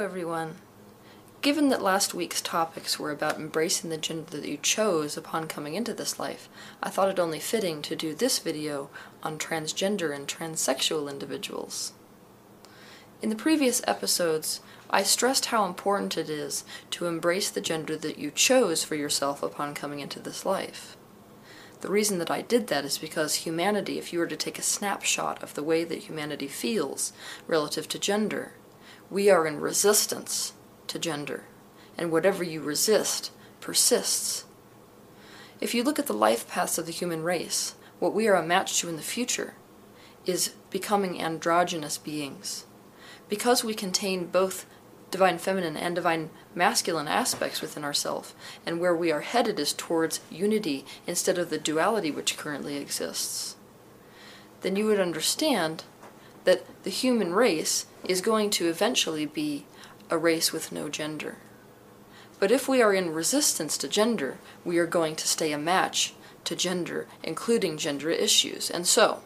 Everyone. Given that last week's topics were about embracing the gender that you chose upon coming into this life, I thought it only fitting to do this video on transgender and transsexual individuals. In the previous episodes, I stressed how important it is to embrace the gender that you chose for yourself upon coming into this life. The reason that I did that is because humanity, if you were to take a snapshot of the way that humanity feels relative to gender, we are in resistance to gender, and whatever you resist persists. If you look at the life paths of the human race, what we are a match to in the future is becoming androgynous beings. Because we contain both divine feminine and divine masculine aspects within ourselves, and where we are headed is towards unity instead of the duality which currently exists, then you would understand that the human race is going to eventually be a race with no gender. But if we are in resistance to gender, we are going to stay a match to gender, including gender issues. And so,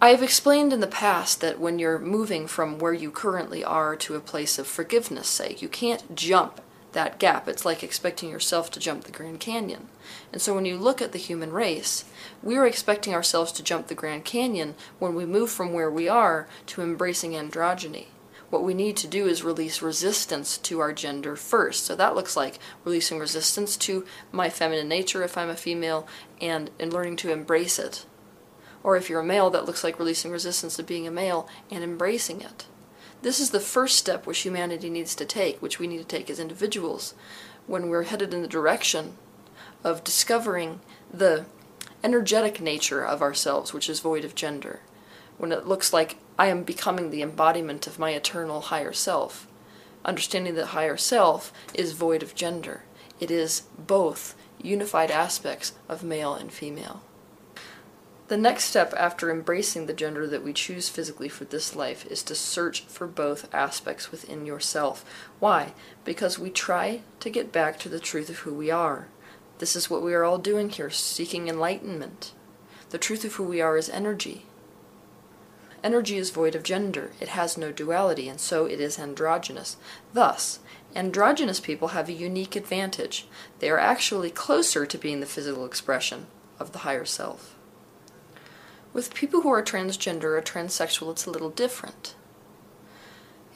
I have explained in the past that when you're moving from where you currently are to a place of forgiveness, say, you can't jump that gap. It's like expecting yourself to jump the Grand Canyon. And so when you look at the human race, we are expecting ourselves to jump the Grand Canyon when we move from where we are to embracing androgyny. What we need to do is release resistance to our gender first. So that looks like releasing resistance to my feminine nature if I'm a female and, and learning to embrace it. Or if you're a male, that looks like releasing resistance to being a male and embracing it. This is the first step which humanity needs to take, which we need to take as individuals, when we're headed in the direction of discovering the energetic nature of ourselves, which is void of gender. When it looks like I am becoming the embodiment of my eternal higher self. Understanding that higher self is void of gender. It is both unified aspects of male and female. The next step after embracing the gender that we choose physically for this life is to search for both aspects within yourself. Why? Because we try to get back to the truth of who we are. This is what we are all doing here, seeking enlightenment. The truth of who we are is energy. Energy is void of gender. It has no duality, and so it is androgynous. Thus, androgynous people have a unique advantage. They are actually closer to being the physical expression of the higher self. With people who are transgender or transsexual, it's a little different.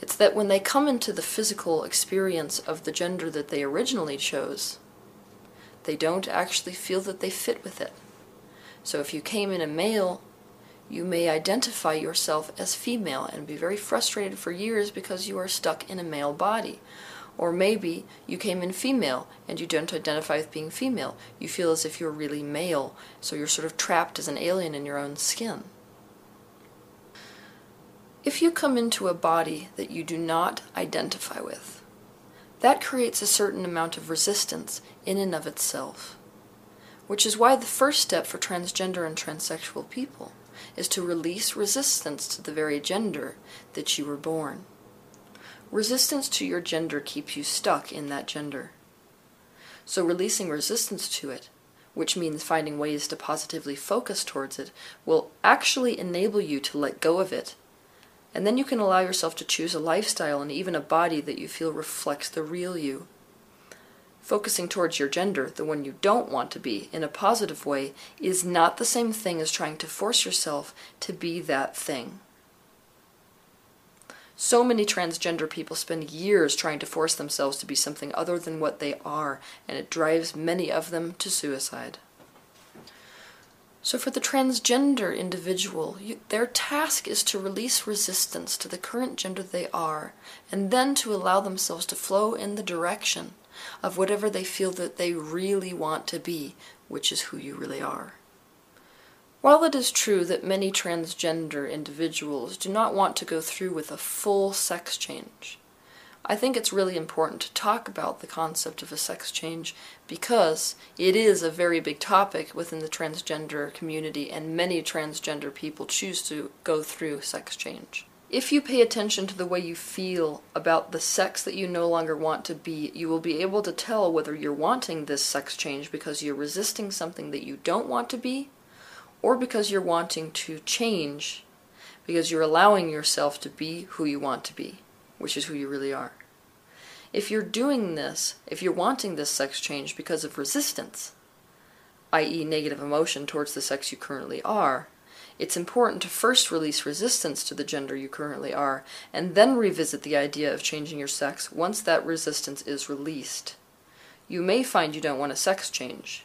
It's that when they come into the physical experience of the gender that they originally chose, they don't actually feel that they fit with it. So if you came in a male, you may identify yourself as female and be very frustrated for years because you are stuck in a male body. Or maybe you came in female and you don't identify with being female. You feel as if you're really male, so you're sort of trapped as an alien in your own skin. If you come into a body that you do not identify with, that creates a certain amount of resistance in and of itself. Which is why the first step for transgender and transsexual people is to release resistance to the very gender that you were born. Resistance to your gender keeps you stuck in that gender. So releasing resistance to it, which means finding ways to positively focus towards it, will actually enable you to let go of it. And then you can allow yourself to choose a lifestyle and even a body that you feel reflects the real you. Focusing towards your gender, the one you don't want to be, in a positive way, is not the same thing as trying to force yourself to be that thing. So many transgender people spend years trying to force themselves to be something other than what they are, and it drives many of them to suicide. So, for the transgender individual, you, their task is to release resistance to the current gender they are, and then to allow themselves to flow in the direction of whatever they feel that they really want to be, which is who you really are. While it is true that many transgender individuals do not want to go through with a full sex change, I think it's really important to talk about the concept of a sex change because it is a very big topic within the transgender community and many transgender people choose to go through sex change. If you pay attention to the way you feel about the sex that you no longer want to be, you will be able to tell whether you're wanting this sex change because you're resisting something that you don't want to be or because you're wanting to change because you're allowing yourself to be who you want to be which is who you really are. If you're doing this, if you're wanting this sex change because of resistance, i.e., negative emotion towards the sex you currently are, it's important to first release resistance to the gender you currently are, and then revisit the idea of changing your sex once that resistance is released. You may find you don't want a sex change,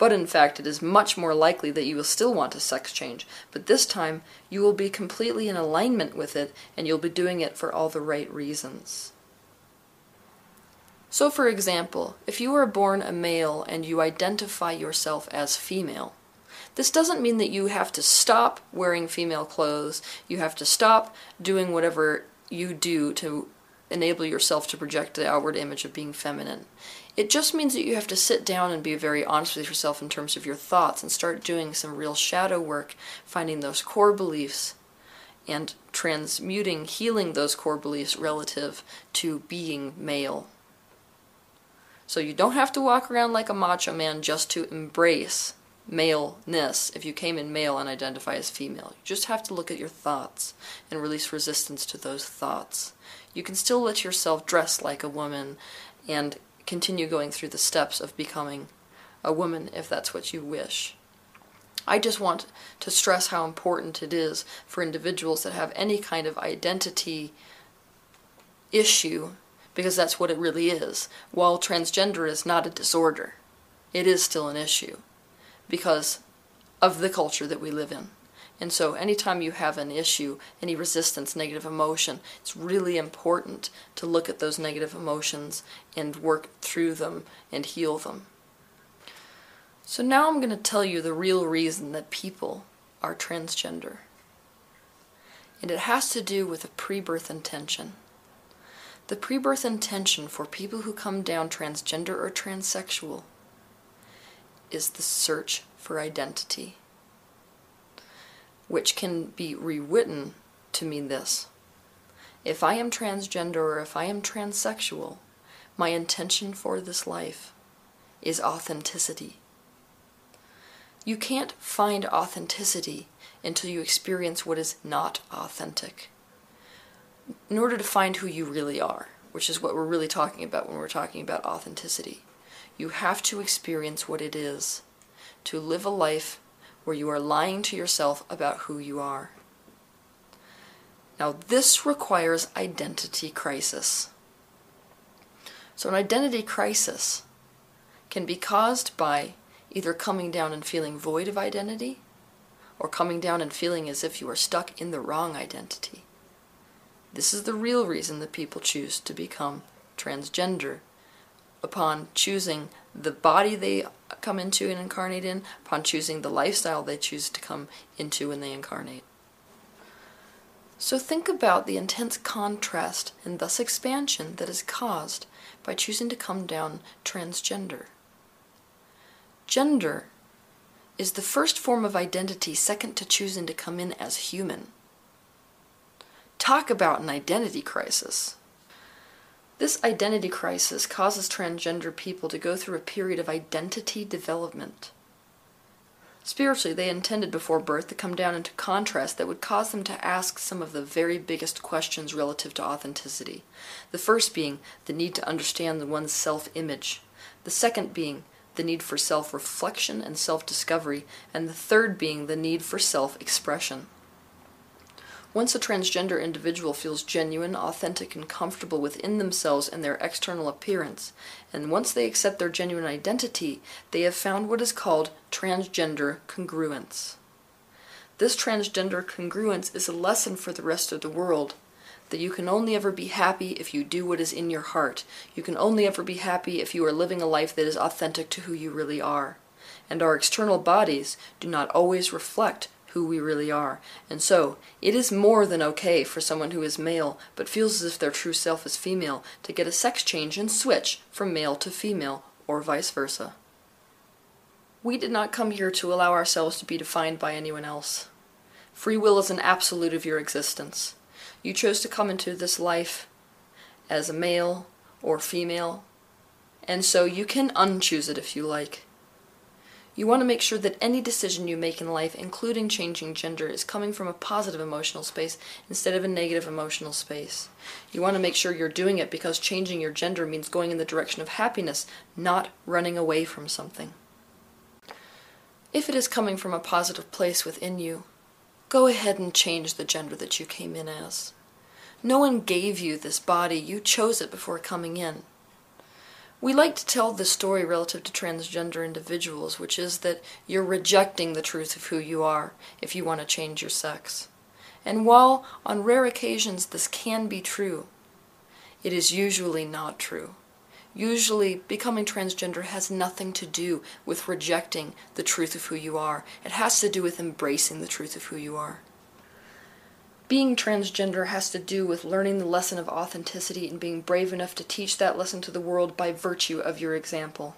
but in fact it is much more likely that you will still want a sex change, but this time you will be completely in alignment with it and you'll be doing it for all the right reasons. So for example, if you are born a male and you identify yourself as female, this doesn't mean that you have to stop wearing female clothes, you have to stop doing whatever you do to enable yourself to project the outward image of being feminine. It just means that you have to sit down and be very honest with yourself in terms of your thoughts and start doing some real shadow work, finding those core beliefs and transmuting, healing those core beliefs relative to being male. So you don't have to walk around like a macho man just to embrace maleness if you came in male and identify as female. You just have to look at your thoughts and release resistance to those thoughts. You can still let yourself dress like a woman and continue going through the steps of becoming a woman if that's what you wish. I just want to stress how important it is for individuals that have any kind of identity issue because that's what it really is. While transgender is not a disorder, it is still an issue because of the culture that we live in. And so anytime you have an issue, any resistance, negative emotion, it's really important to look at those negative emotions and work through them and heal them. So now I'm going to tell you the real reason that people are transgender. And it has to do with a pre-birth intention. The pre-birth intention for people who come down transgender or transsexual is the search for identity, which can be rewritten to mean this. If I am transgender or if I am transsexual, my intention for this life is authenticity. You can't find authenticity until you experience what is not authentic. In order to find who you really are, which is what we're really talking about when we're talking about authenticity, you have to experience what it is to live a life where you are lying to yourself about who you are. Now, this requires identity crisis. So, an identity crisis can be caused by either coming down and feeling void of identity or coming down and feeling as if you are stuck in the wrong identity. This is the real reason that people choose to become transgender upon choosing the body they come into and incarnate in, upon choosing the lifestyle they choose to come into when they incarnate. So think about the intense contrast and thus expansion that is caused by choosing to come down transgender. Gender is the first form of identity second to choosing to come in as human. Talk about an identity crisis. This identity crisis causes transgender people to go through a period of identity development. Spiritually, they intended before birth to come down into contrast that would cause them to ask some of the very biggest questions relative to authenticity. The first being the need to understand one's self image, the second being the need for self reflection and self discovery, and the third being the need for self expression. Once a transgender individual feels genuine, authentic, and comfortable within themselves and their external appearance, and once they accept their genuine identity, they have found what is called transgender congruence. This transgender congruence is a lesson for the rest of the world that you can only ever be happy if you do what is in your heart. You can only ever be happy if you are living a life that is authentic to who you really are. and our external bodies do not always reflect who we really are. And so, it is more than okay for someone who is male but feels as if their true self is female to get a sex change and switch from male to female, or vice versa. We did not come here to allow ourselves to be defined by anyone else. Free will is an absolute of your existence. You chose to come into this life as a male or female, and so you can unchoose it if you like. You want to make sure that any decision you make in life, including changing gender, is coming from a positive emotional space instead of a negative emotional space. You want to make sure you're doing it because changing your gender means going in the direction of happiness, not running away from something. If it is coming from a positive place within you, go ahead and change the gender that you came in as. No one gave you this body, you chose it before coming in. We like to tell this story relative to transgender individuals, which is that you're rejecting the truth of who you are if you want to change your sex. And while on rare occasions this can be true, it is usually not true. Usually, becoming transgender has nothing to do with rejecting the truth of who you are. It has to do with embracing the truth of who you are. Being transgender has to do with learning the lesson of authenticity and being brave enough to teach that lesson to the world by virtue of your example.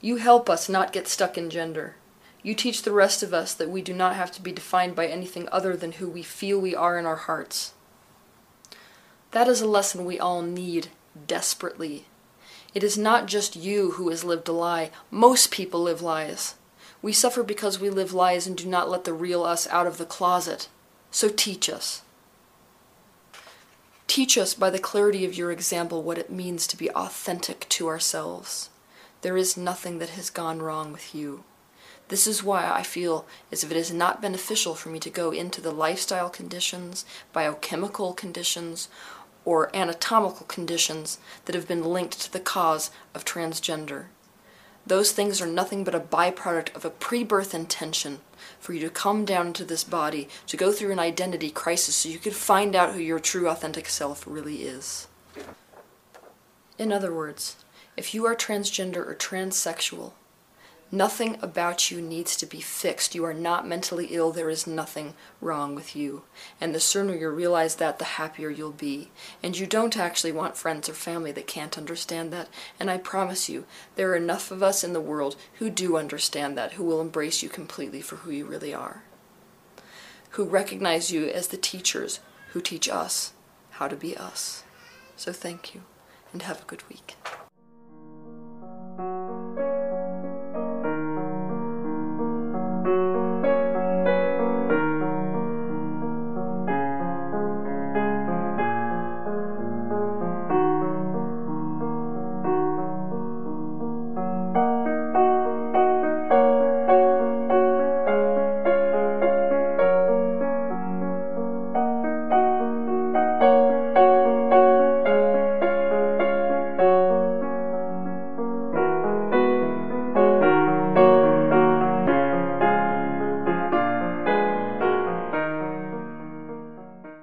You help us not get stuck in gender. You teach the rest of us that we do not have to be defined by anything other than who we feel we are in our hearts. That is a lesson we all need desperately. It is not just you who has lived a lie. Most people live lies. We suffer because we live lies and do not let the real us out of the closet. So teach us. Teach us by the clarity of your example what it means to be authentic to ourselves. There is nothing that has gone wrong with you. This is why I feel as if it is not beneficial for me to go into the lifestyle conditions, biochemical conditions, or anatomical conditions that have been linked to the cause of transgender. Those things are nothing but a byproduct of a pre-birth intention for you to come down into this body, to go through an identity crisis so you can find out who your true authentic self really is. In other words, if you are transgender or transsexual, Nothing about you needs to be fixed. You are not mentally ill. There is nothing wrong with you. And the sooner you realize that, the happier you'll be. And you don't actually want friends or family that can't understand that. And I promise you, there are enough of us in the world who do understand that, who will embrace you completely for who you really are. Who recognize you as the teachers who teach us how to be us. So thank you, and have a good week.